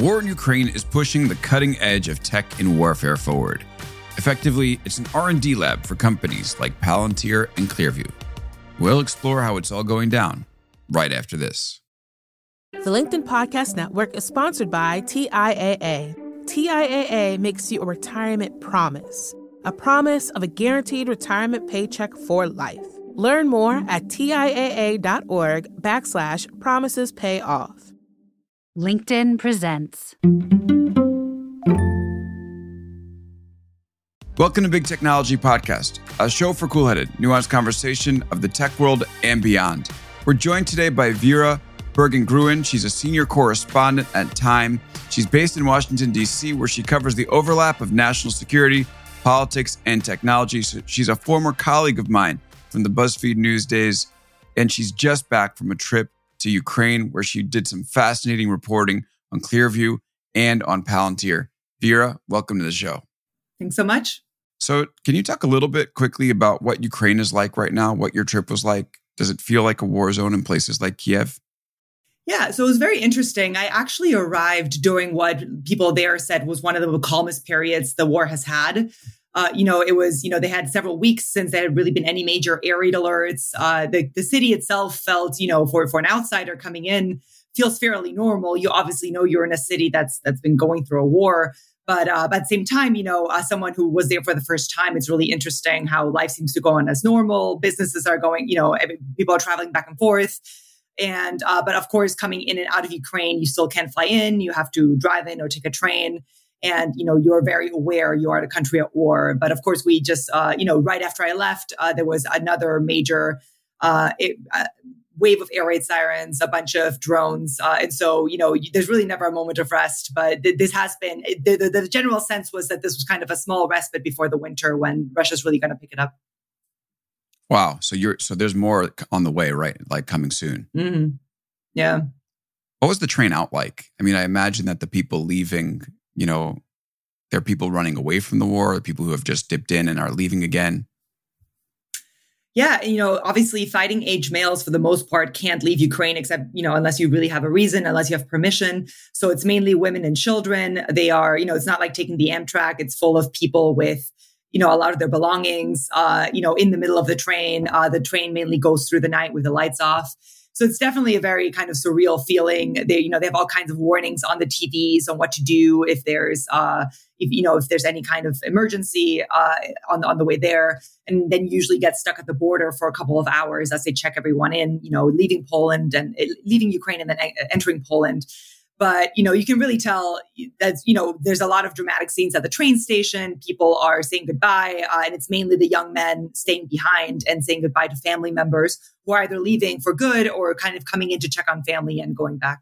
war in Ukraine is pushing the cutting edge of tech in warfare forward. Effectively, it's an R&D lab for companies like Palantir and Clearview. We'll explore how it's all going down right after this. The LinkedIn Podcast Network is sponsored by TIAA. TIAA makes you a retirement promise, a promise of a guaranteed retirement paycheck for life. Learn more at TIAA.org backslash promises pay off. LinkedIn presents. Welcome to Big Technology Podcast, a show for cool headed, nuanced conversation of the tech world and beyond. We're joined today by Vera Bergengruen. She's a senior correspondent at Time. She's based in Washington, D.C., where she covers the overlap of national security, politics, and technology. So she's a former colleague of mine from the BuzzFeed News days, and she's just back from a trip to Ukraine, where she did some fascinating reporting on Clearview and on Palantir. Vera, welcome to the show. Thanks so much. So, can you talk a little bit quickly about what Ukraine is like right now, what your trip was like? Does it feel like a war zone in places like Kiev? Yeah, so it was very interesting. I actually arrived during what people there said was one of the calmest periods the war has had. Uh, you know, it was, you know, they had several weeks since there had really been any major air raid alerts. Uh, the, the city itself felt, you know, for, for an outsider coming in, feels fairly normal. You obviously know you're in a city that's that's been going through a war. But, uh, at the same time, you know, as someone who was there for the first time, it's really interesting how life seems to go on as normal. Businesses are going, you know, people are traveling back and forth. And, uh, but of course, coming in and out of Ukraine, you still can't fly in. You have to drive in or take a train and you know you're very aware you are at a country at war. But of course we just uh, you know right after i left uh, there was another major uh, it, uh, wave of air raid sirens a bunch of drones. Uh, and so you know there's really never a moment of rest. But th- this has been the, the, the, general sense was that this was kind of a small respite before the winter when russia's really going to pick it up. Wow. So you're so there's more on the way right? Like coming soon. Mm-hmm. yeah. What was the train out like? I mean i imagine that the people leaving you know, there are people running away from the war, people who have just dipped in and are leaving again. Yeah, you know, obviously fighting age males for the most part can't leave Ukraine except, you know, unless you really have a reason, unless you have permission. So it's mainly women and children. They are, you know, it's not like taking the Amtrak. It's full of people with, you know, a lot of their belongings, uh, you know, in the middle of the train. Uh, the train mainly goes through the night with the lights off. So it's definitely a very kind of surreal feeling. They, you know, they have all kinds of warnings on the TVs on what to do if there's, uh, if, you know, if there's any kind of emergency uh, on on the way there, and then usually get stuck at the border for a couple of hours as they check everyone in. You know, leaving Poland and leaving Ukraine and then entering Poland but you know you can really tell that you know there's a lot of dramatic scenes at the train station. People are saying goodbye uh, and it's mainly the young men staying behind and saying goodbye to family members who are either leaving for good or kind of coming in to check on family and going back.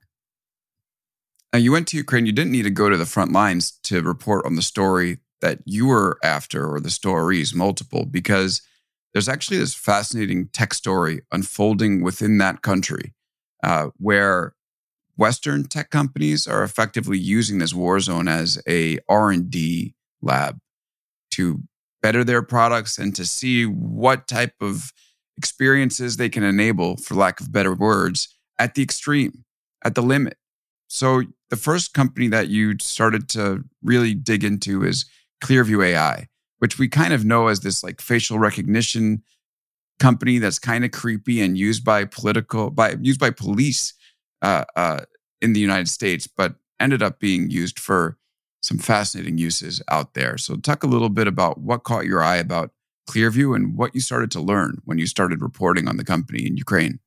Now you went to ukraine. You didn't need to go to the front lines to report on the story that you were after or the stories multiple because there's actually this fascinating tech story unfolding within that country uh, where Western tech companies are effectively using this war zone as a R&D lab to better their products and to see what type of experiences they can enable, for lack of better words, at the extreme, at the limit. So the first company that you started to really dig into is Clearview AI, which we kind of know as this like facial recognition company that's kind of creepy and used by political by used by police uh, uh, in the United States, but ended up being used for some fascinating uses out there. So, talk a little bit about what caught your eye about Clearview and what you started to learn when you started reporting on the company in Ukraine.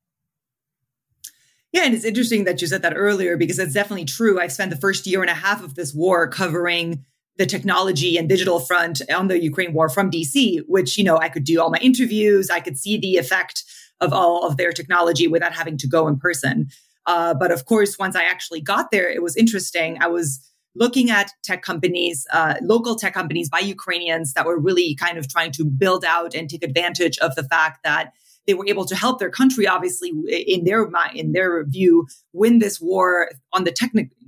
Yeah, and it's interesting that you said that earlier because it's definitely true. I've spent the first year and a half of this war covering the technology and digital front on the Ukraine war from DC, which, you know, I could do all my interviews, I could see the effect of all of their technology without having to go in person. Uh, but of course, once I actually got there, it was interesting. I was looking at tech companies, uh, local tech companies by Ukrainians that were really kind of trying to build out and take advantage of the fact that they were able to help their country, obviously, in their in their view, win this war on the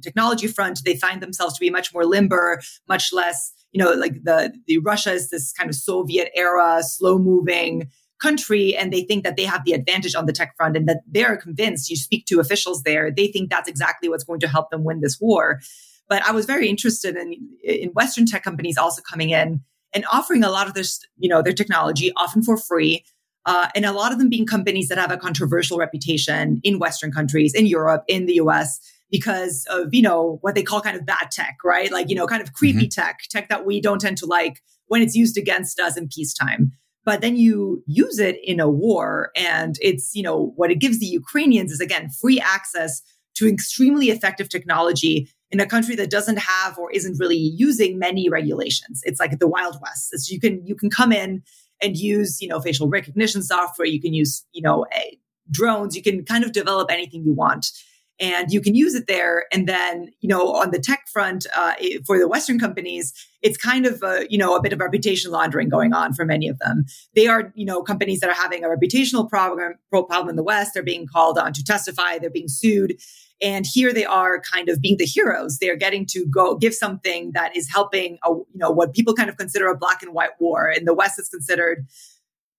technology front. They find themselves to be much more limber, much less, you know, like the the Russia is this kind of Soviet era, slow moving country and they think that they have the advantage on the tech front and that they're convinced you speak to officials there they think that's exactly what's going to help them win this war But I was very interested in, in Western tech companies also coming in and offering a lot of this, you know, their technology often for free. Uh, and a lot of them being companies that have a controversial reputation in Western countries, in Europe, in the US, because of, you know, what they call kind of bad tech, right? Like, you know, kind of creepy mm-hmm. tech, tech that we don't tend to like when it's used against us in peacetime. But then you use it in a war and it's, you know, what it gives the Ukrainians is again, free access to extremely effective technology in a country that doesn't have or isn't really using many regulations. It's like the Wild West. You can you can come in and use you know facial recognition software. You can use you know a, drones. You can kind of develop anything you want. And you can use it there. And then, you know, on the tech front, uh, for the Western companies, it's kind of a, you know, a bit of reputation laundering going on for many of them. They are, you know, companies that are having a reputational problem, problem in the West. They're being called on to testify. They're being sued. And here they are kind of being the heroes. They're getting to go give something that is helping, a, you know, what people kind of consider a black and white war. In the West, it's considered,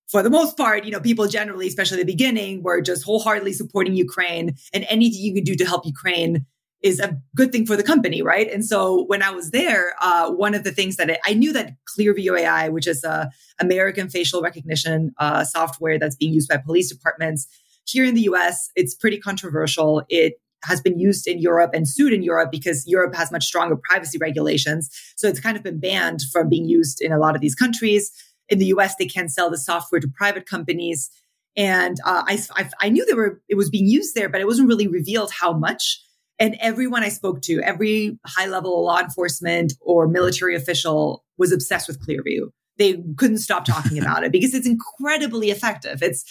for the most part, you know, people generally, especially the beginning, were just wholeheartedly supporting Ukraine and anything you can do to help Ukraine is a good thing for the company, right? And so when I was there, uh, one of the things that I, I, knew that Clearview AI, which is a American facial recognition uh, software that's being used by police departments here in the U.S., it's pretty controversial. It has been used in Europe and sued in Europe because Europe has much stronger privacy regulations. So it's kind of been banned from being used in a lot of these countries. In the US, they can sell the software to private companies. And uh, I, I, I knew there were, it was being used there, but it wasn't really revealed how much. And everyone I spoke to, every high level law enforcement or military official was obsessed with Clearview. They couldn't stop talking about it because it's incredibly effective. It's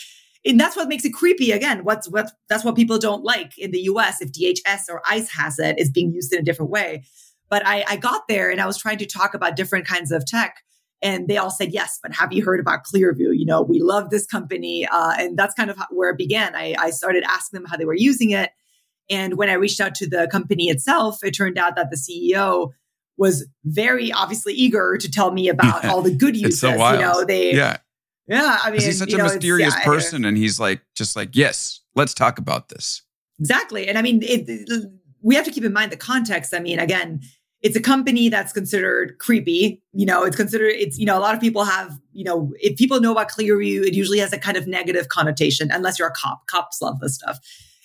and that's what makes it creepy. Again, what's what that's what people don't like in the US if DHS or ICE has it, is being used in a different way. But I, I got there and I was trying to talk about different kinds of tech. And they all said, yes, but have you heard about Clearview? You know, we love this company. Uh, and that's kind of where it began. I, I started asking them how they were using it. And when I reached out to the company itself, it turned out that the CEO was very obviously eager to tell me about all the good uses. so you know, they yeah. Yeah, I mean, he's such a know, mysterious yeah, person, and he's like, just like, yes, let's talk about this. Exactly, and I mean, it, it, we have to keep in mind the context. I mean, again, it's a company that's considered creepy. You know, it's considered. It's you know, a lot of people have you know, if people know about Clearview, it usually has a kind of negative connotation, unless you're a cop. Cops love this stuff.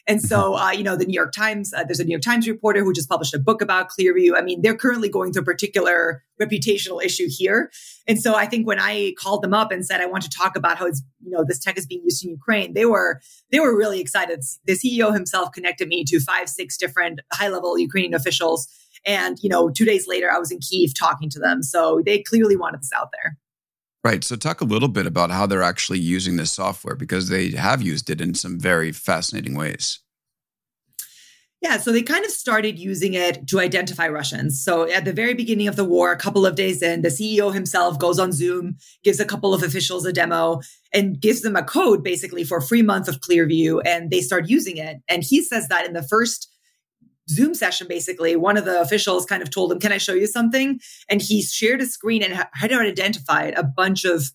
And so, uh, you know, the New York Times, uh, there's a New York Times reporter who just published a book about Clearview. I mean, they're currently going through a particular reputational issue here. And so I think when I called them up and said, I want to talk about how it's, you know, this tech is being used in Ukraine, they were, they were really excited. The CEO himself connected me to five, six different high level Ukrainian officials. And, you know, two days later, I was in Kiev talking to them. So they clearly wanted this out there. Right. So, talk a little bit about how they're actually using this software because they have used it in some very fascinating ways. Yeah, so they kind of started using it to identify Russians. So at the very beginning of the war, a couple of days in, the CEO himself goes on Zoom, gives a couple of officials a demo, and gives them a code basically for a free month of Clearview, and they start using it. And he says that in the first Zoom session, basically, one of the officials kind of told him, Can I show you something? And he shared a screen and had identified a bunch of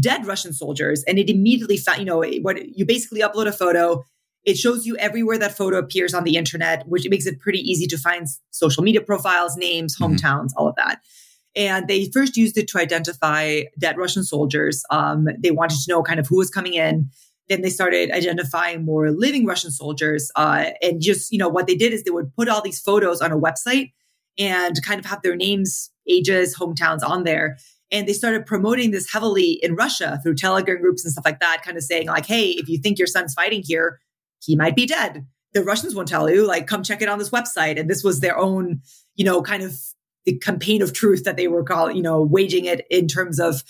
dead Russian soldiers. And it immediately found, you know, what you basically upload a photo. It shows you everywhere that photo appears on the internet, which makes it pretty easy to find social media profiles, names, mm-hmm. hometowns, mm-hmm. all of that. And they first used it to identify dead Russian soldiers. Um, they wanted to know kind of who was coming in then they started identifying more living Russian soldiers. Uh, and just, you know, what they did is they would put all these photos on a website and kind of have their names, ages, hometowns on there. And they started promoting this heavily in Russia through Telegram groups and stuff like that, kind of saying, like, hey, if you think your son's fighting here, he might be dead. The Russians won't tell you, like, come check it on this website. And this was their own, you know, kind of the campaign of truth that they were calling, you know, waging it in terms of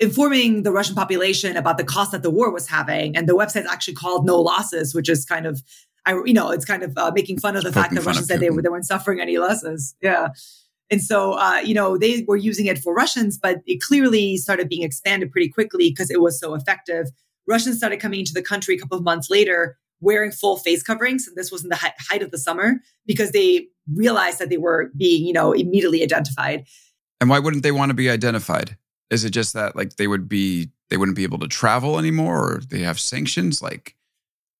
informing the Russian population about the cost that the war was having. And the website's actually called No Losses, which is kind of, I, you know, it's kind of uh, making fun of the fact that Russians said they, they weren't suffering any losses. Yeah. And so, uh, you know, they were using it for Russians, but it clearly started being expanded pretty quickly because it was so effective. Russians started coming into the country a couple of months later wearing full face coverings. And this was in the height of the summer because they realized that they were being, you know, immediately identified. And why wouldn't they want to be identified? Is it just that like they would be they wouldn't be able to travel anymore, or they have sanctions? Like,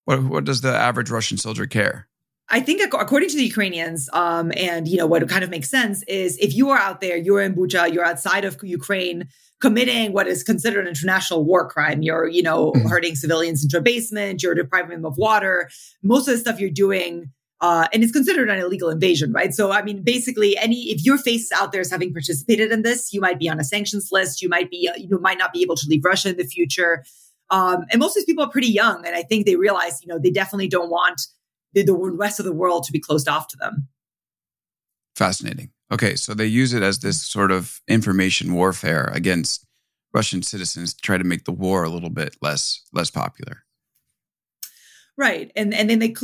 what what does the average Russian soldier care? I think according to the Ukrainians, um, and you know what kind of makes sense is if you are out there, you're in Bucha, you're outside of Ukraine, committing what is considered an international war crime. You're, you know, mm-hmm. hurting civilians into a basement, you're depriving them of water. Most of the stuff you're doing, uh, and it's considered an illegal invasion, right? So, I mean, basically, any if your face out there is having participated in this, you might be on a sanctions list. You might be, you might not be able to leave Russia in the future. Um, and most of these people are pretty young, and I think they realize, you know, they definitely don't want the, the rest of the world to be closed off to them. Fascinating. Okay, so they use it as this sort of information warfare against Russian citizens to try to make the war a little bit less less popular. Right, and and then they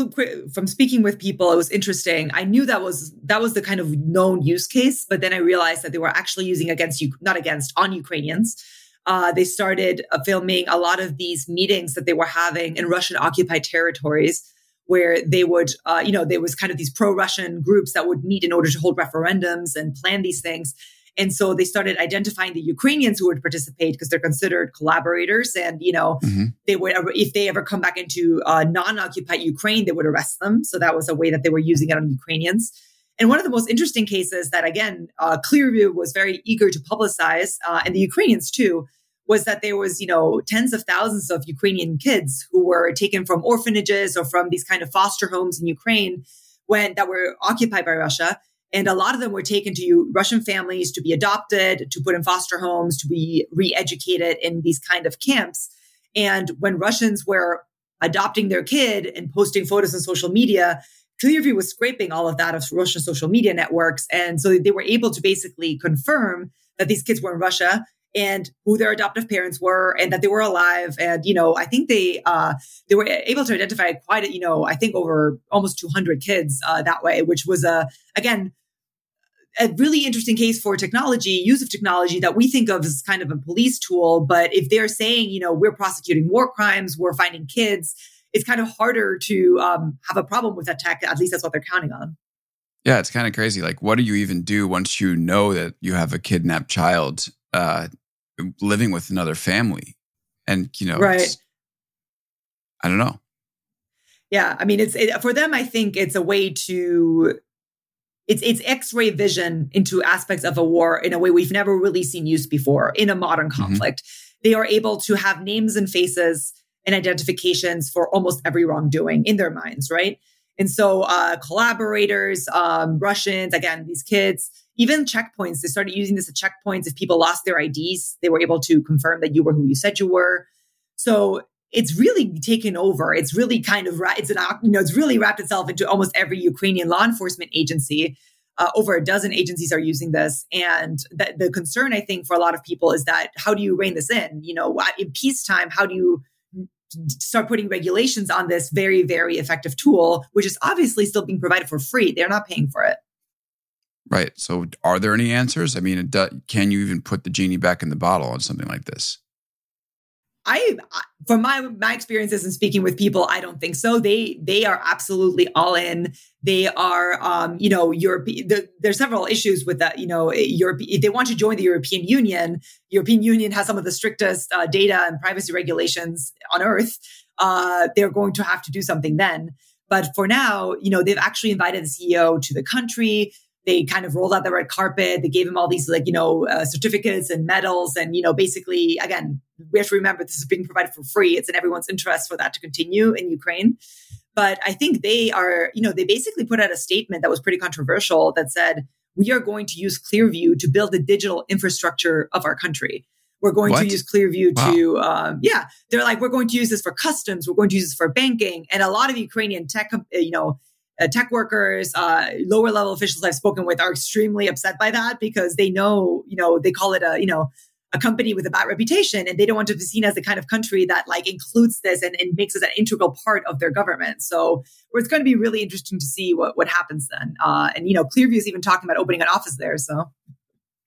from speaking with people, it was interesting. I knew that was that was the kind of known use case, but then I realized that they were actually using against you, not against on Ukrainians. Uh, they started uh, filming a lot of these meetings that they were having in Russian occupied territories where they would, uh, you know, there was kind of these pro-Russian groups that would meet in order to hold referendums and plan these things. And so they started identifying the Ukrainians who would participate because they're considered collaborators. And, you know, mm-hmm. they would, if they ever come back into uh, non occupied Ukraine, they would arrest them. So that was a way that they were using it on Ukrainians. And one of the most interesting cases that, again, uh, Clearview was very eager to publicize, uh, and the Ukrainians too, was that there was, you know, tens of thousands of Ukrainian kids who were taken from orphanages or from these kind of foster homes in Ukraine when that were occupied by Russia. And a lot of them were taken to Russian families to be adopted, to put in foster homes, to be re-educated in these kind of camps. And when Russians were adopting their kid and posting photos on social media, Clearview was scraping all of that of Russian social media networks. And so they were able to basically confirm that these kids were in Russia and who their adoptive parents were and that they were alive and you know i think they uh they were able to identify quite you know i think over almost 200 kids uh, that way which was a again a really interesting case for technology use of technology that we think of as kind of a police tool but if they're saying you know we're prosecuting war crimes we're finding kids it's kind of harder to um, have a problem with that tech at least that's what they're counting on yeah, it's kind of crazy. Like, what do you even do once you know that you have a kidnapped child? Uh, living with another family and you know right i don't know yeah i mean it's it, for them i think it's a way to it's it's x-ray vision into aspects of a war in a way we've never really seen used before in a modern mm-hmm. conflict mm-hmm. they are able to have names and faces and identifications for almost every wrongdoing in their minds right and so uh collaborators um russians again these kids even checkpoints, they started using this at checkpoints. If people lost their IDs, they were able to confirm that you were who you said you were. So it's really taken over. It's really kind of it's an you know it's really wrapped itself into almost every Ukrainian law enforcement agency. Uh, over a dozen agencies are using this, and the, the concern I think for a lot of people is that how do you rein this in? You know, in peacetime, how do you start putting regulations on this very very effective tool, which is obviously still being provided for free? They're not paying for it. Right. So, are there any answers? I mean, can you even put the genie back in the bottle on something like this? I, from my my experiences and speaking with people, I don't think so. They they are absolutely all in. They are, um, you know, Europe. The, there's several issues with that. You know, Europe. If they want to join the European Union, European Union has some of the strictest uh, data and privacy regulations on earth. Uh, they're going to have to do something then. But for now, you know, they've actually invited the CEO to the country they kind of rolled out the red carpet. They gave him all these like, you know, uh, certificates and medals. And, you know, basically, again, we have to remember this is being provided for free. It's in everyone's interest for that to continue in Ukraine. But I think they are, you know, they basically put out a statement that was pretty controversial that said, we are going to use Clearview to build the digital infrastructure of our country. We're going what? to use Clearview wow. to, um, yeah, they're like, we're going to use this for customs. We're going to use this for banking. And a lot of Ukrainian tech, you know, uh, tech workers, uh, lower level officials I've spoken with are extremely upset by that because they know, you know, they call it a, you know, a company with a bad reputation and they don't want to be seen as the kind of country that like includes this and, and makes it an integral part of their government. So it's going to be really interesting to see what, what happens then. Uh, and, you know, Clearview is even talking about opening an office there. So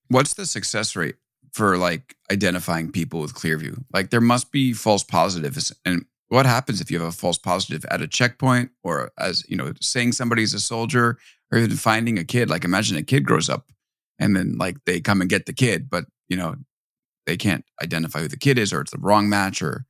what's the success rate for like identifying people with Clearview? Like there must be false positives and what happens if you have a false positive at a checkpoint or as you know saying somebody's a soldier or even finding a kid like imagine a kid grows up and then like they come and get the kid but you know they can't identify who the kid is or it's the wrong match or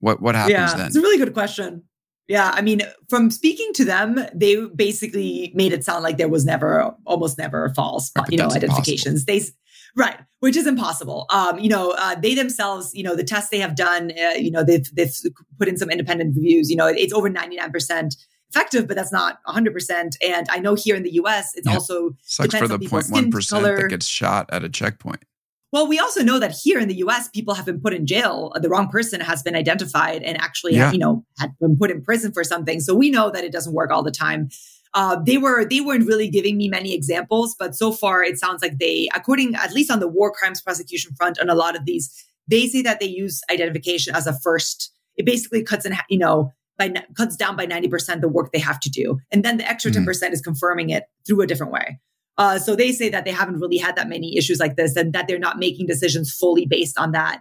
what what happens yeah, then it's a really good question Yeah, I mean, from speaking to them, they basically made it sound like there was never, almost never false, right, you know, identifications. Impossible. They, right, which is impossible. Um, you know, uh, they themselves, you know, the tests they have done, uh, you know, they've they've put in some independent reviews. You know, it's over ninety nine percent effective, but that's not 100%. And I know here in the US, it's yeah. also sucks for the 0.1% that gets shot at a checkpoint. Well, we also know that here in the US, people have been put in jail. The wrong person has been identified and actually, yeah. you know, had been put in prison for something. So we know that it doesn't work all the time. Uh, they were they weren't really giving me many examples, but so far it sounds like they, according at least on the war crimes prosecution front, on a lot of these, they say that they use identification as a first. It basically cuts in, you know, by cuts down by 90% the work they have to do. And then the extra 10% mm. is confirming it through a different way. Uh, so they say that they haven't really had that many issues like this and that they're not making decisions fully based on that.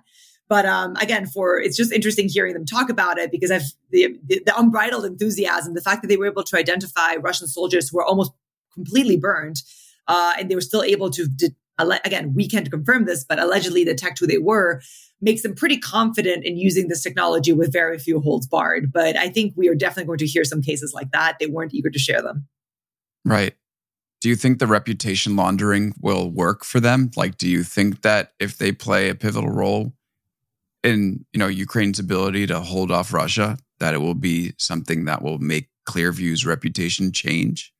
But um, again, for it's just interesting hearing them talk about it because I've the, the, the unbridled enthusiasm, the fact that they were able to identify Russian soldiers who were almost completely burned, uh, and they were still able to. De- again, we can't confirm this, but allegedly detect who they were makes them pretty confident in using this technology with very few holds barred. But I think we are definitely going to hear some cases like that. They weren't eager to share them. Right. Do you think the reputation laundering will work for them? Like, do you think that if they play a pivotal role in, you know, Ukraine's ability to hold off Russia, that it will be something that will make Clearview's reputation change?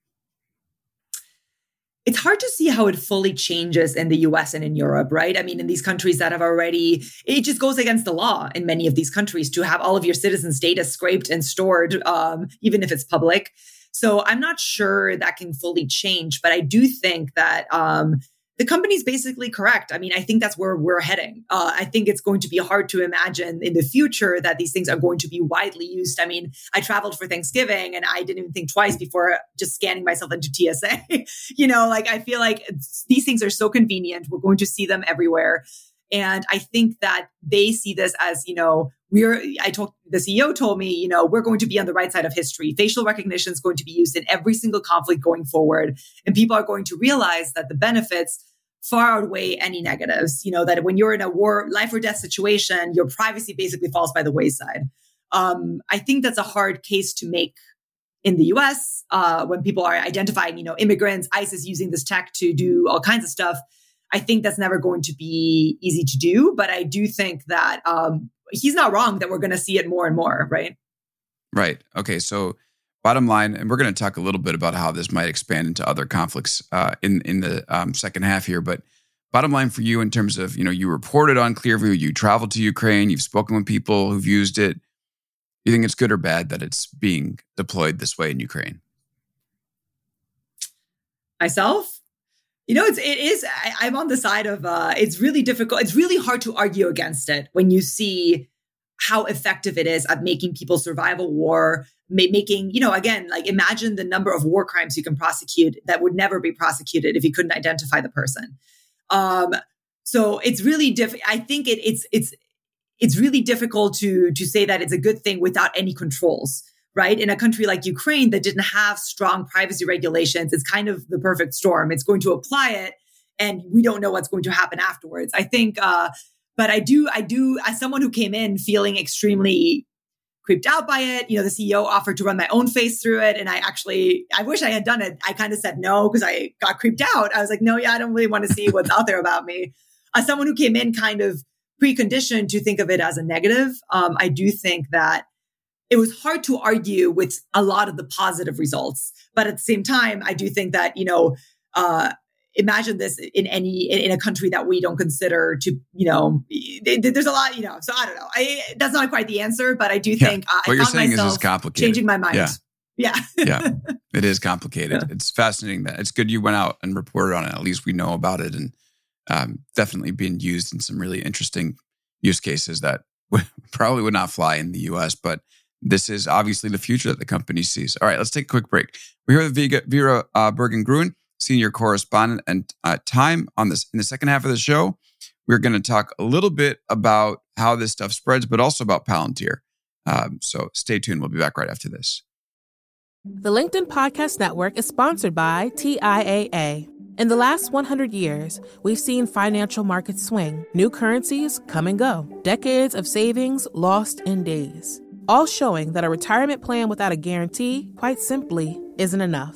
it's hard to see how it fully changes in the US and in Europe, right? I mean, in these countries that have already, it just goes against the law in many of these countries to have all of your citizens' data scraped and stored, um, even if it's public. So I'm not sure that can fully change, but I do think that um, the company's basically correct. I mean, I think that's where we're heading. Uh, I think it's going to be hard to imagine in the future that these things are going to be widely used. I mean, I traveled for Thanksgiving and I didn't even think twice before just scanning myself into TSA. you know, like I feel like these things are so convenient. We're going to see them everywhere. And I think that they see this as, you know, we're, I told the CEO told me, you know, we're going to be on the right side of history. Facial recognition is going to be used in every single conflict going forward. And people are going to realize that the benefits far outweigh any negatives. You know, that when you're in a war, life or death situation, your privacy basically falls by the wayside. Um, I think that's a hard case to make in the US uh, when people are identifying, you know, immigrants, ICE is using this tech to do all kinds of stuff. I think that's never going to be easy to do, but I do think that um, he's not wrong that we're going to see it more and more, right? Right. Okay. So, bottom line, and we're going to talk a little bit about how this might expand into other conflicts uh, in in the um, second half here. But bottom line for you, in terms of you know, you reported on Clearview, you traveled to Ukraine, you've spoken with people who've used it. You think it's good or bad that it's being deployed this way in Ukraine? Myself, you know, it's it is. I, am on the side of. uh It's really difficult. It's really hard to argue against it when you see how effective it is at making people survive a war, making you know, again, like imagine the number of war crimes you can prosecute that would never be prosecuted if you couldn't identify the person. Um, so it's really difficult. I think it, it's it's it's really difficult to to say that it's a good thing without any controls right? In a country like Ukraine that didn't have strong privacy regulations, it's kind of the perfect storm. It's going to apply it, and we don't know what's going to happen afterwards. I think, uh, but I do, I do, as someone who came in feeling extremely creeped out by it, you know, the CEO offered to run my own face through it, and I actually, I wish I had done it. I kind of said no because I got creeped out. I was like, no, yeah, I don't really want to see what's out there about me. As someone who came in kind of preconditioned to think of it as a negative, um, I do think that it was hard to argue with a lot of the positive results. But at the same time, I do think that, you know, uh, imagine this in any in, a country that we don't consider to you know there's a lot you know so i don't know. I, that's not quite the answer but i do think uh, what I you're saying is it's complicated. changing my mind. Yeah. Yeah. Yeah. It is complicated. Yeah. it's fascinating that it's good you went out and reported on it. At least we know about it and um, definitely being used in some really interesting use cases that probably would not fly in the us but this is obviously the future that the company sees. All right, let's take a quick break. We're here with Vera, Vera uh, Bergengruen, senior correspondent and uh, Time. On this, in the second half of the show, we're going to talk a little bit about how this stuff spreads, but also about Palantir. Um, so stay tuned. We'll be back right after this. The LinkedIn Podcast Network is sponsored by TIAA. In the last 100 years, we've seen financial markets swing, new currencies come and go, decades of savings lost in days. all showing that a retirement plan without a guarantee, quite simply, isn't enough.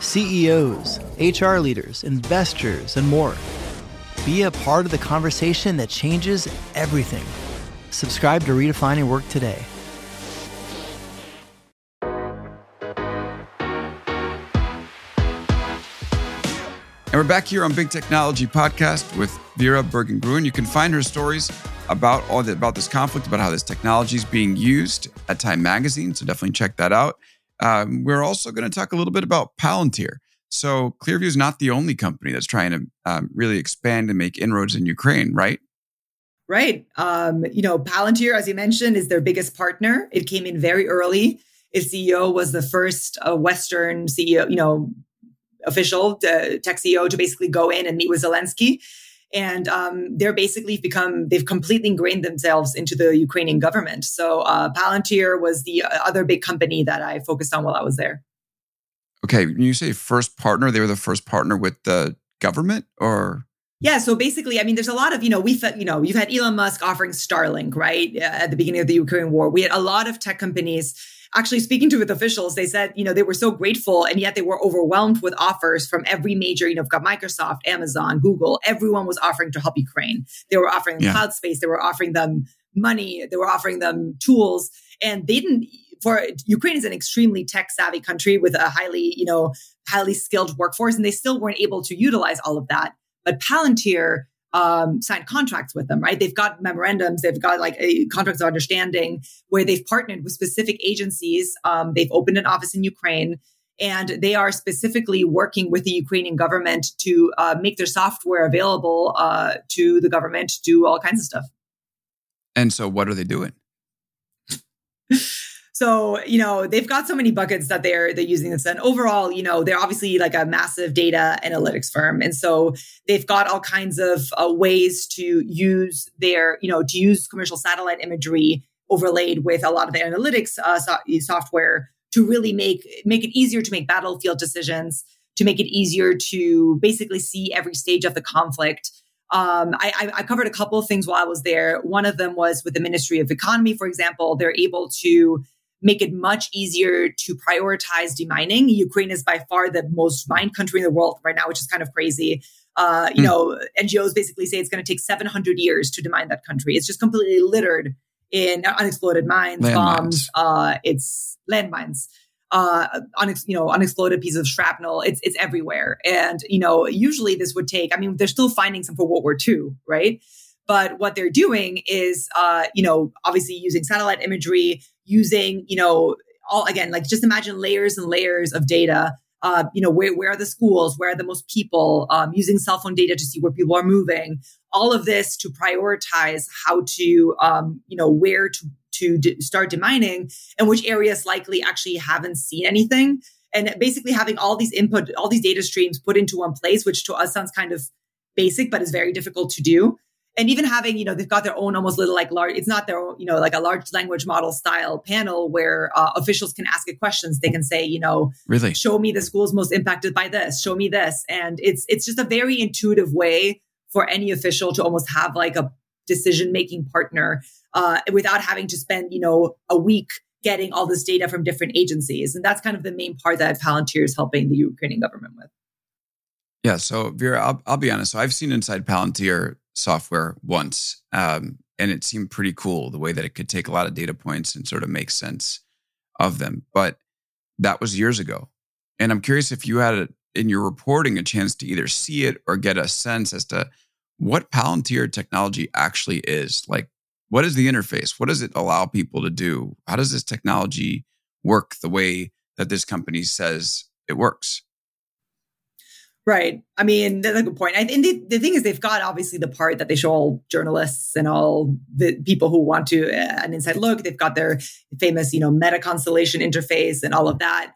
CEOs, HR leaders, investors, and more. Be a part of the conversation that changes everything. Subscribe to Redefining Work today. And we're back here on Big Technology Podcast with Vera Bergengruen. You can find her stories about all the, about this conflict, about how this technology is being used at Time Magazine. So definitely check that out. Um, we're also going to talk a little bit about Palantir. So Clearview is not the only company that's trying to um, really expand and make inroads in Ukraine, right? Right. Um, you know, Palantir, as you mentioned, is their biggest partner. It came in very early. Its CEO was the first uh, Western CEO, you know, official, uh, tech CEO, to basically go in and meet with Zelensky. And um, they're basically become, they've completely ingrained themselves into the Ukrainian government. So uh, Palantir was the uh, other big company that I focused on while I was there. Okay. When you say first partner, they were the first partner with the government or? Yeah, so basically, I mean, there's a lot of, you know, we've, you know, you've had Elon Musk offering Starlink, right, at the beginning of the Ukraine war. We had a lot of tech companies actually speaking to with officials, they said, you know, they were so grateful and yet they were overwhelmed with offers from every major, you know, got Microsoft, Amazon, Google, everyone was offering to help Ukraine. They were offering them yeah. cloud space, they were offering them money, they were offering them tools, and they didn't for Ukraine is an extremely tech savvy country with a highly, you know, highly skilled workforce, and they still weren't able to utilize all of that. But Palantir um, signed contracts with them, right? They've got memorandums, they've got like a contracts of understanding where they've partnered with specific agencies. Um, they've opened an office in Ukraine and they are specifically working with the Ukrainian government to uh, make their software available uh, to the government to do all kinds of stuff. And so, what are they doing? So, you know, they've got so many buckets that they're they're using this. And overall, you know, they're obviously like a massive data analytics firm. And so they've got all kinds of uh, ways to use their, you know, to use commercial satellite imagery overlaid with a lot of the analytics uh, so- software to really make make it easier to make battlefield decisions, to make it easier to basically see every stage of the conflict. Um, I, I, covered a couple of things while I was there. One of them was with the Ministry of Economy, for example. They're able to make it much easier to prioritize demining. Ukraine is by far the most mined country in the world right now, which is kind of crazy. Uh, you mm. know, NGOs basically say it's going to take 700 years to demine that country. It's just completely littered in unexploded mines, land bombs. Mines. Uh, it's landmines. Uh, unex- you know, unexploded pieces of shrapnel. It's it's everywhere, and you know, usually this would take. I mean, they're still finding some for World War II, right? But what they're doing is, uh, you know, obviously using satellite imagery, using, you know, all again, like just imagine layers and layers of data. Uh, you know, where, where are the schools? Where are the most people? Um, using cell phone data to see where people are moving. All of this to prioritize how to, um, you know, where to to d- start demining and which areas likely actually haven't seen anything. And basically having all these input, all these data streams put into one place, which to us sounds kind of basic, but is very difficult to do and even having you know they've got their own almost little like large it's not their own you know like a large language model style panel where uh, officials can ask it questions. They can say you know really? Show me the schools most impacted by this. Show me this. And it's it's just a very intuitive way for any official to almost have like a decision making partner uh, without having to spend you know a week getting all this data from different agencies. And that's kind of the main part that palantir is helping the ukrainian government with. Yeah so vera i'll, I'll be honest. So i've seen inside palantir software once. Um, and it seemed pretty cool the way that it could take a lot of data points and sort of make sense of them. But that was years ago. And I'm curious if you had a, in your reporting a chance to either see it or get a sense as to what Palantir technology actually is. Like, what is the interface? What does it allow people to do? How does this technology work the way that this company says it works? Right. I mean, that's a good point. I think the, the thing is, they've got obviously the part that they show all journalists and all the people who want to uh, an inside look. They've got their famous, you know, MetaConstellation interface and all of that.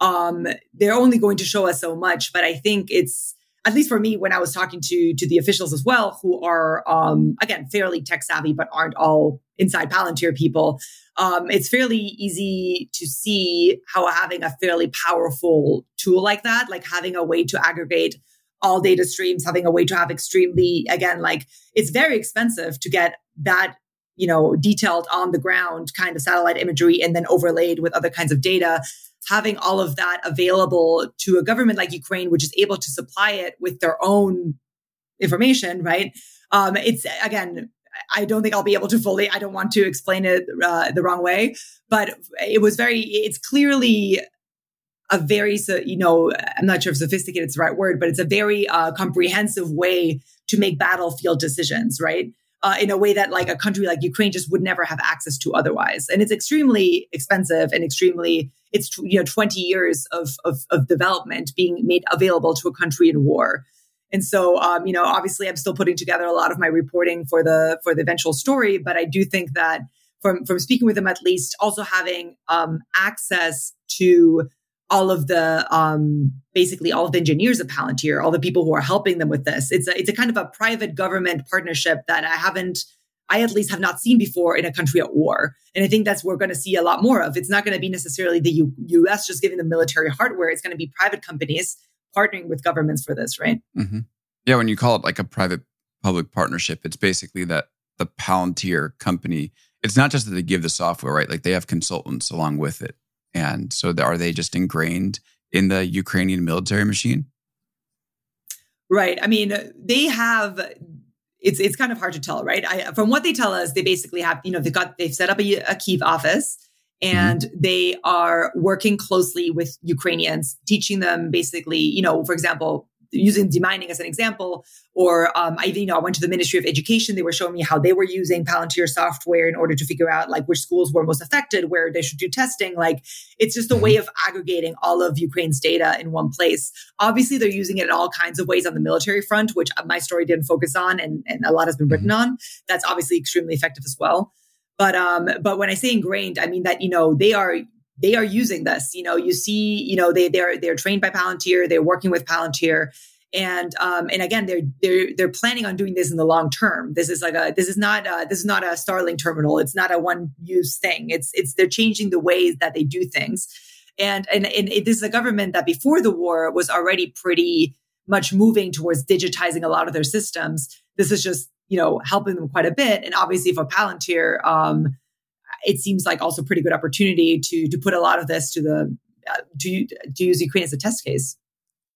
Um, they're only going to show us so much, but I think it's at least for me when I was talking to to the officials as well, who are um, again fairly tech savvy, but aren't all inside Palantir people. Um, it's fairly easy to see how having a fairly powerful tool like that, like having a way to aggregate all data streams, having a way to have extremely again, like it's very expensive to get that you know detailed on the ground kind of satellite imagery and then overlaid with other kinds of data having all of that available to a government like Ukraine, which is able to supply it with their own information, right? Um, it's again, I don't think I'll be able to fully. I don't want to explain it uh, the wrong way, but it was very. It's clearly a very, you know, I'm not sure if sophisticated is the right word, but it's a very uh, comprehensive way to make battlefield decisions, right? uh, in a way that like a country like Ukraine just would never have access to otherwise. And it's extremely expensive and extremely it's you know 20 years of, of, of development being made available to a country in war. And so, um, you know, obviously, I'm still putting together a lot of my reporting for the for the eventual story, but I do think that from from speaking with them, at least, also having um, access to all of the um, basically all of the engineers of Palantir, all the people who are helping them with this. It's a, it's a kind of a private government partnership that I haven't, I at least have not seen before in a country at war. And I think that's we're going to see a lot more of. It's not going to be necessarily the U- US just giving the military hardware. It's going to be private companies partnering with governments for this, right? Mm-hmm. Yeah, when you call it like a private public partnership, it's basically that the Palantir company, it's not just that they give the software, right? Like they have consultants along with it and so are they just ingrained in the Ukrainian military machine? Right. I mean, they have it's it's kind of hard to tell, right? I, from what they tell us, they basically have, you know, they've got they've set up a, a Kiev office and mm-hmm. they are working closely with Ukrainians, teaching them basically, you know, for example, using demining as an example, or um, I you know I went to the Ministry of Education. They were showing me how they were using Palantir software in order to figure out like which schools were most affected, where they should do testing. Like it's just a way mm-hmm. of aggregating all of Ukraine's data in one place. Obviously, they're using it in all kinds of ways on the military front, which my story didn't focus on, and, and a lot has been written mm-hmm. on. That's obviously extremely effective as well. But um, but when I say ingrained, I mean that you know they are they are using this. You know, you see, you know, they they're they're trained by Palantir, they're working with Palantir. And um, and again, they're they're they're planning on doing this in the long term. This is like a this is not a, this is not a Starlink terminal. It's not a one use thing. It's it's they're changing the ways that they do things. And and and it, this is a government that before the war was already pretty much moving towards digitizing a lot of their systems. This is just you know helping them quite a bit. And obviously for Palantir, um, it seems like also pretty good opportunity to to put a lot of this to the uh, to to use Ukraine as a test case.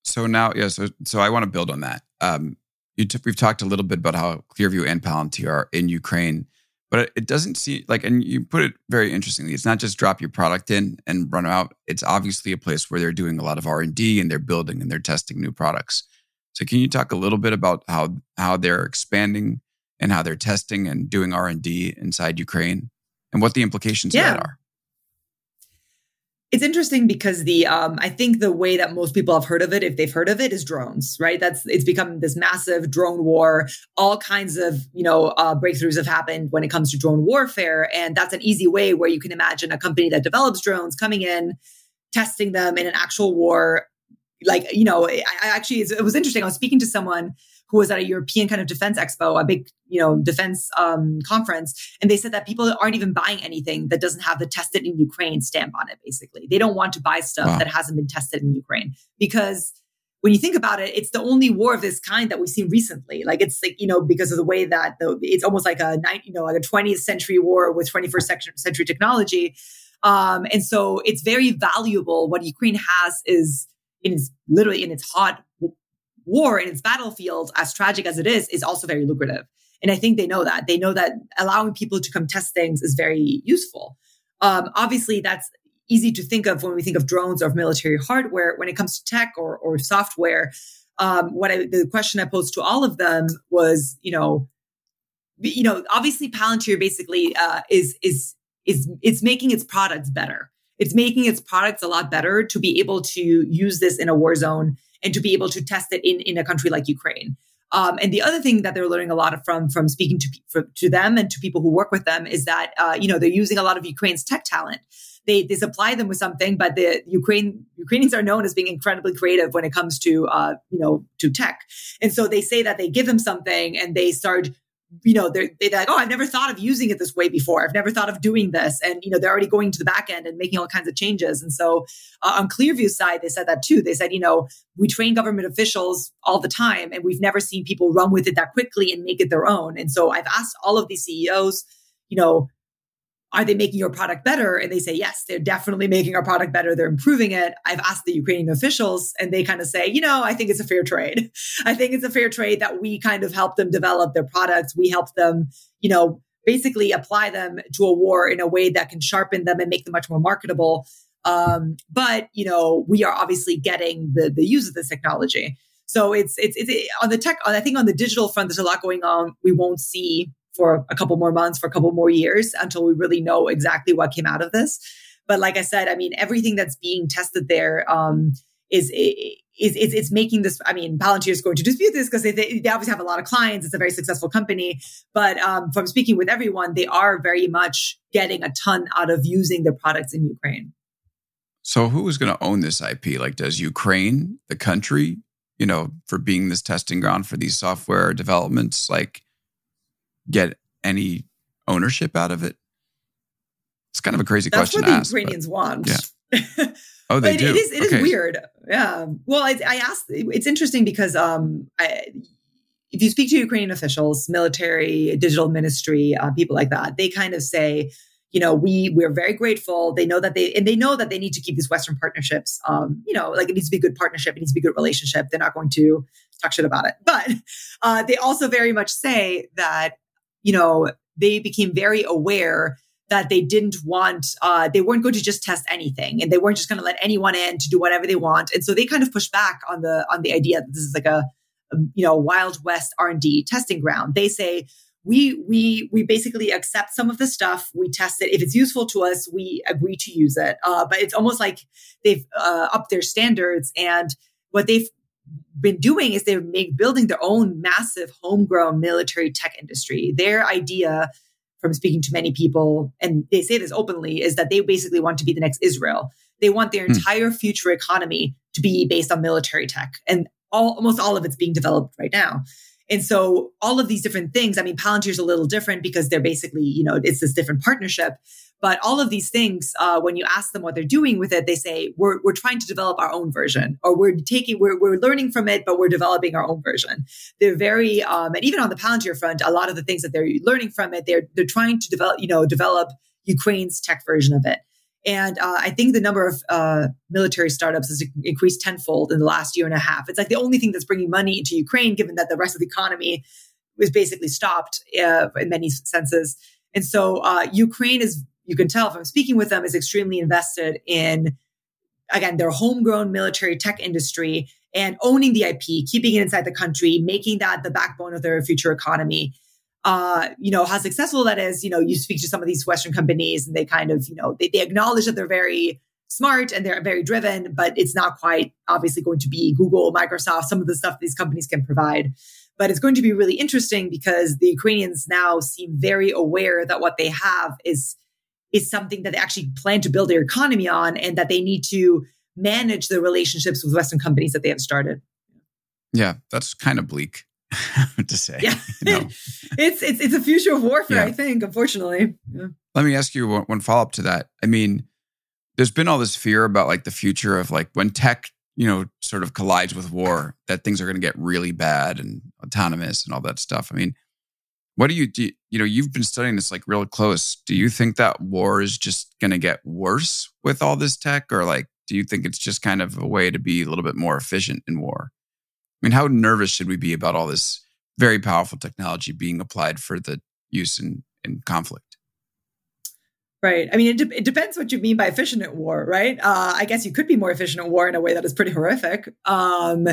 So now, yeah, so so I want to build on that. Um, t- we've talked a little bit about how Clearview and Palantir are in Ukraine, but it doesn't seem like, and you put it very interestingly. It's not just drop your product in and run out. It's obviously a place where they're doing a lot of R and D and they're building and they're testing new products. So can you talk a little bit about how how they're expanding and how they're testing and doing R and D inside Ukraine? and what the implications yeah. of that are. It's interesting because the um, I think the way that most people have heard of it, if they've heard of it, is drones. Right? That's it's become this massive drone war. All kinds of you know uh, breakthroughs have happened when it comes to drone warfare, and that's an easy way where you can imagine a company that develops drones coming in, testing them in an actual war. Like you know, I, I actually it was interesting. I was speaking to someone who was at a European kind of defense expo, a big, you know, defense um, conference. And they said that people aren't even buying anything that doesn't have the tested in Ukraine stamp on it, basically. They don't want to buy stuff wow. that hasn't been tested in Ukraine because when you think about it, it's the only war of this kind that we've seen recently. Like it's like, you know, because of the way that the, it's almost like a you know, like a 20th century war with 21st century technology. Um, and so it's very valuable. What Ukraine has is in its literally in its hot war in its battlefield, as tragic as it is, is also very lucrative. And I think they know that. They know that allowing people to come test things is very useful. Um, obviously, that's easy to think of when we think of drones or military hardware. When it comes to tech or, or software, um, what I, the question I posed to all of them was, you know, you know, obviously Palantir basically uh, is is is it's making its products better. It's making its products a lot better to be able to use this in a war zone and to be able to test it in, in a country like Ukraine. Um, and the other thing that they're learning a lot from from speaking to for, to them and to people who work with them is that uh, you know they're using a lot of Ukraine's tech talent. They they supply them with something, but the Ukraine Ukrainians are known as being incredibly creative when it comes to uh, you know to tech. And so they say that they give them something and they start you know, they're, they're like, oh, I've never thought of using it this way before. I've never thought of doing this. And, you know, they're already going to the back end and making all kinds of changes. And so uh, on Clearview's side, they said that too. They said, you know, we train government officials all the time and we've never seen people run with it that quickly and make it their own. And so I've asked all of these CEOs, you know, are they making your product better? And they say, yes, they're definitely making our product better. They're improving it. I've asked the Ukrainian officials and they kind of say, you know, I think it's a fair trade. I think it's a fair trade that we kind of help them develop their products. We help them, you know, basically apply them to a war in a way that can sharpen them and make them much more marketable. Um, but, you know, we are obviously getting the, the use of this technology. So it's, it's, it's on the tech, I think on the digital front, there's a lot going on. We won't see for a couple more months, for a couple more years until we really know exactly what came out of this. But like I said, I mean, everything that's being tested there um, is is it's making this. I mean, Palantir is going to dispute this because they, they obviously have a lot of clients. It's a very successful company. But um, from speaking with everyone, they are very much getting a ton out of using their products in Ukraine. So, who is going to own this IP? Like, does Ukraine, the country, you know, for being this testing ground for these software developments, like get any ownership out of it? It's kind of a crazy That's question. That's what the ask, Ukrainians but, want. Yeah. Oh, they do. It is. It okay. is weird. Yeah. Well, I, I, asked. It's interesting because um, I, if you speak to Ukrainian officials, military, digital ministry, uh, people like that, they kind of say, you know, we we're very grateful. They know that they and they know that they need to keep these Western partnerships. Um, you know, like it needs to be a good partnership. It needs to be a good relationship. They're not going to talk shit about it. But uh, they also very much say that you know, they became very aware that they didn't want, uh, they weren't going to just test anything and they weren't just going to let anyone in to do whatever they want. And so they kind of pushed back on the, on the idea that this is like a, a you know, Wild West R&D testing ground. They say, we we we basically accept some of the stuff we test it if it's useful to us we agree to use it uh, but it's almost like they've uh, upped their standards and what they've been doing is they're make, building their own massive homegrown military tech industry. Their idea, from speaking to many people, and they say this openly, is that they basically want to be the next Israel. They want their hmm. entire future economy to be based on military tech, and all, almost all of it's being developed right now. And so all of these different things, I mean, Palantir is a little different because they're basically, you know, it's this different partnership. But all of these things, uh, when you ask them what they're doing with it, they say we're we're trying to develop our own version, or we're taking we're we're learning from it, but we're developing our own version. They're very um, and even on the Palantir front, a lot of the things that they're learning from it, they're they're trying to develop you know develop Ukraine's tech version of it. And uh, I think the number of uh, military startups has increased tenfold in the last year and a half. It's like the only thing that's bringing money into Ukraine, given that the rest of the economy was basically stopped uh, in many senses. And so uh, Ukraine is you can tell from speaking with them, is extremely invested in, again, their homegrown military tech industry and owning the IP, keeping it inside the country, making that the backbone of their future economy. Uh, you know, how successful that is, you know, you speak to some of these Western companies and they kind of, you know, they, they acknowledge that they're very smart and they're very driven, but it's not quite obviously going to be Google, Microsoft, some of the stuff these companies can provide. But it's going to be really interesting because the Ukrainians now seem very aware that what they have is is something that they actually plan to build their economy on and that they need to manage the relationships with Western companies that they have started. Yeah, that's kind of bleak to say. Yeah. You know? it's, it's, it's a future of warfare, yeah. I think, unfortunately. Yeah. Let me ask you one, one follow up to that. I mean, there's been all this fear about like the future of like when tech, you know, sort of collides with war, that things are going to get really bad and autonomous and all that stuff. I mean, what do you do? You know, you've been studying this like real close. Do you think that war is just going to get worse with all this tech, or like, do you think it's just kind of a way to be a little bit more efficient in war? I mean, how nervous should we be about all this very powerful technology being applied for the use in, in conflict? Right. I mean, it, de- it depends what you mean by efficient at war, right? Uh, I guess you could be more efficient at war in a way that is pretty horrific. Um,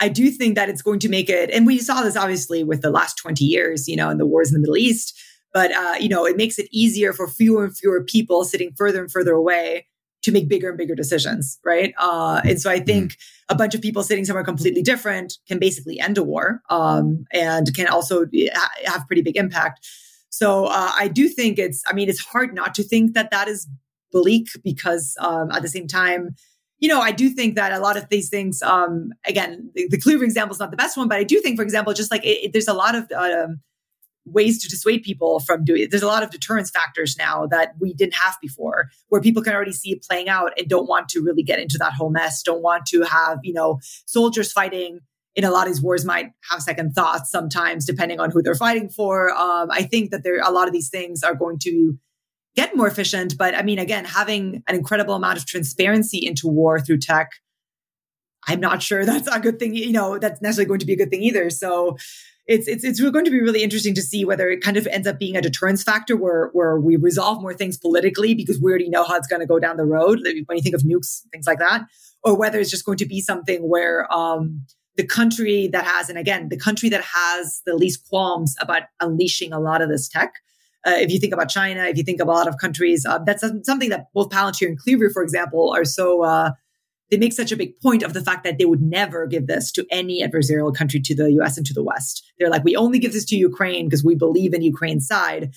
I do think that it's going to make it, and we saw this obviously with the last 20 years, you know, in the wars in the Middle East, but, uh, you know, it makes it easier for fewer and fewer people sitting further and further away to make bigger and bigger decisions, right? Uh, and so I think mm-hmm. a bunch of people sitting somewhere completely different can basically end a war um, and can also ha- have pretty big impact. So uh, I do think it's, I mean, it's hard not to think that that is bleak because um, at the same time, you know, I do think that a lot of these things, um, again, the, the Clearview example is not the best one, but I do think, for example, just like it, it, there's a lot of um, ways to dissuade people from doing it. There's a lot of deterrence factors now that we didn't have before, where people can already see it playing out and don't want to really get into that whole mess, don't want to have, you know, soldiers fighting in a lot of these wars might have second thoughts sometimes, depending on who they're fighting for. Um, I think that there a lot of these things are going to get more efficient. But I mean, again, having an incredible amount of transparency into war through tech, I'm not sure that's a good thing. You know, that's necessarily going to be a good thing either. So it's it's it's going to be really interesting to see whether it kind of ends up being a deterrence factor where where we resolve more things politically because we already know how it's going to go down the road when you think of nukes things like that or whether it's just going to be something where um, the country that has and again the country that has the least qualms about unleashing a lot of this tech uh, if you think about China, if you think of a lot of countries, uh, that's something that both Palantir and Clearview, for example, are so uh, they make such a big point of the fact that they would never give this to any adversarial country to the US and to the West. They're like, we only give this to Ukraine because we believe in Ukraine's side.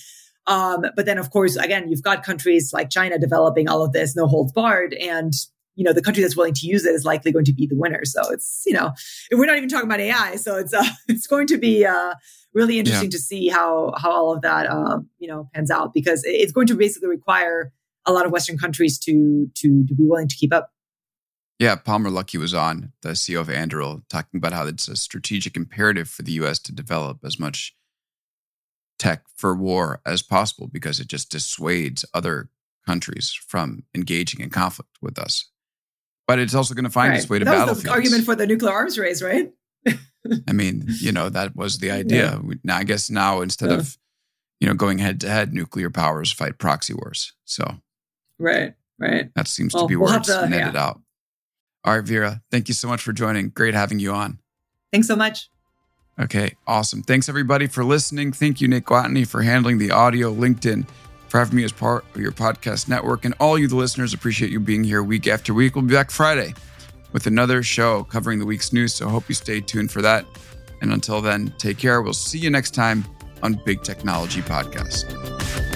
Um, but then, of course, again, you've got countries like China developing all of this, no holds barred. And, you know, the country that's willing to use it is likely going to be the winner. So it's, you know, we're not even talking about AI. So it's, uh, it's going to be, uh, really interesting yeah. to see how, how all of that, uh, you know, pans out because it's going to basically require a lot of Western countries to, to, to be willing to keep up. Yeah, Palmer Luckey was on, the CEO of Anduril, talking about how it's a strategic imperative for the US to develop as much tech for war as possible because it just dissuades other countries from engaging in conflict with us. But it's also going to find right. its way to that battlefields. The argument for the nuclear arms race, right? I mean, you know, that was the idea. Yeah. Now, I guess now instead yeah. of, you know, going head to head, nuclear powers fight proxy wars. So, right, right. That seems well, to be where we'll it's to, netted yeah. out. All right, Vera, thank you so much for joining. Great having you on. Thanks so much. Okay, awesome. Thanks everybody for listening. Thank you, Nick Watney, for handling the audio, LinkedIn, for having me as part of your podcast network, and all you, the listeners, appreciate you being here week after week. We'll be back Friday with another show covering the week's news, so hope you stay tuned for that. And until then, take care. We'll see you next time on Big Technology Podcast.